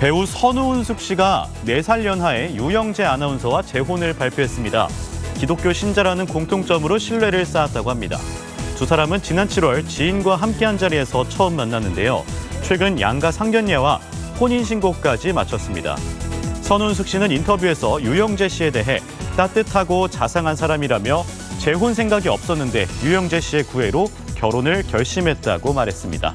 배우 선우은숙 씨가 4살 연하의 유영재 아나운서와 재혼을 발표했습니다. 기독교 신자라는 공통점으로 신뢰를 쌓았다고 합니다. 두 사람은 지난 7월 지인과 함께한 자리에서 처음 만났는데요. 최근 양가 상견례와 혼인신고까지 마쳤습니다. 선운숙 씨는 인터뷰에서 유영재 씨에 대해 따뜻하고 자상한 사람이라며 재혼 생각이 없었는데 유영재 씨의 구애로 결혼을 결심했다고 말했습니다.